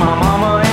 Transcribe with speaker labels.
Speaker 1: my mama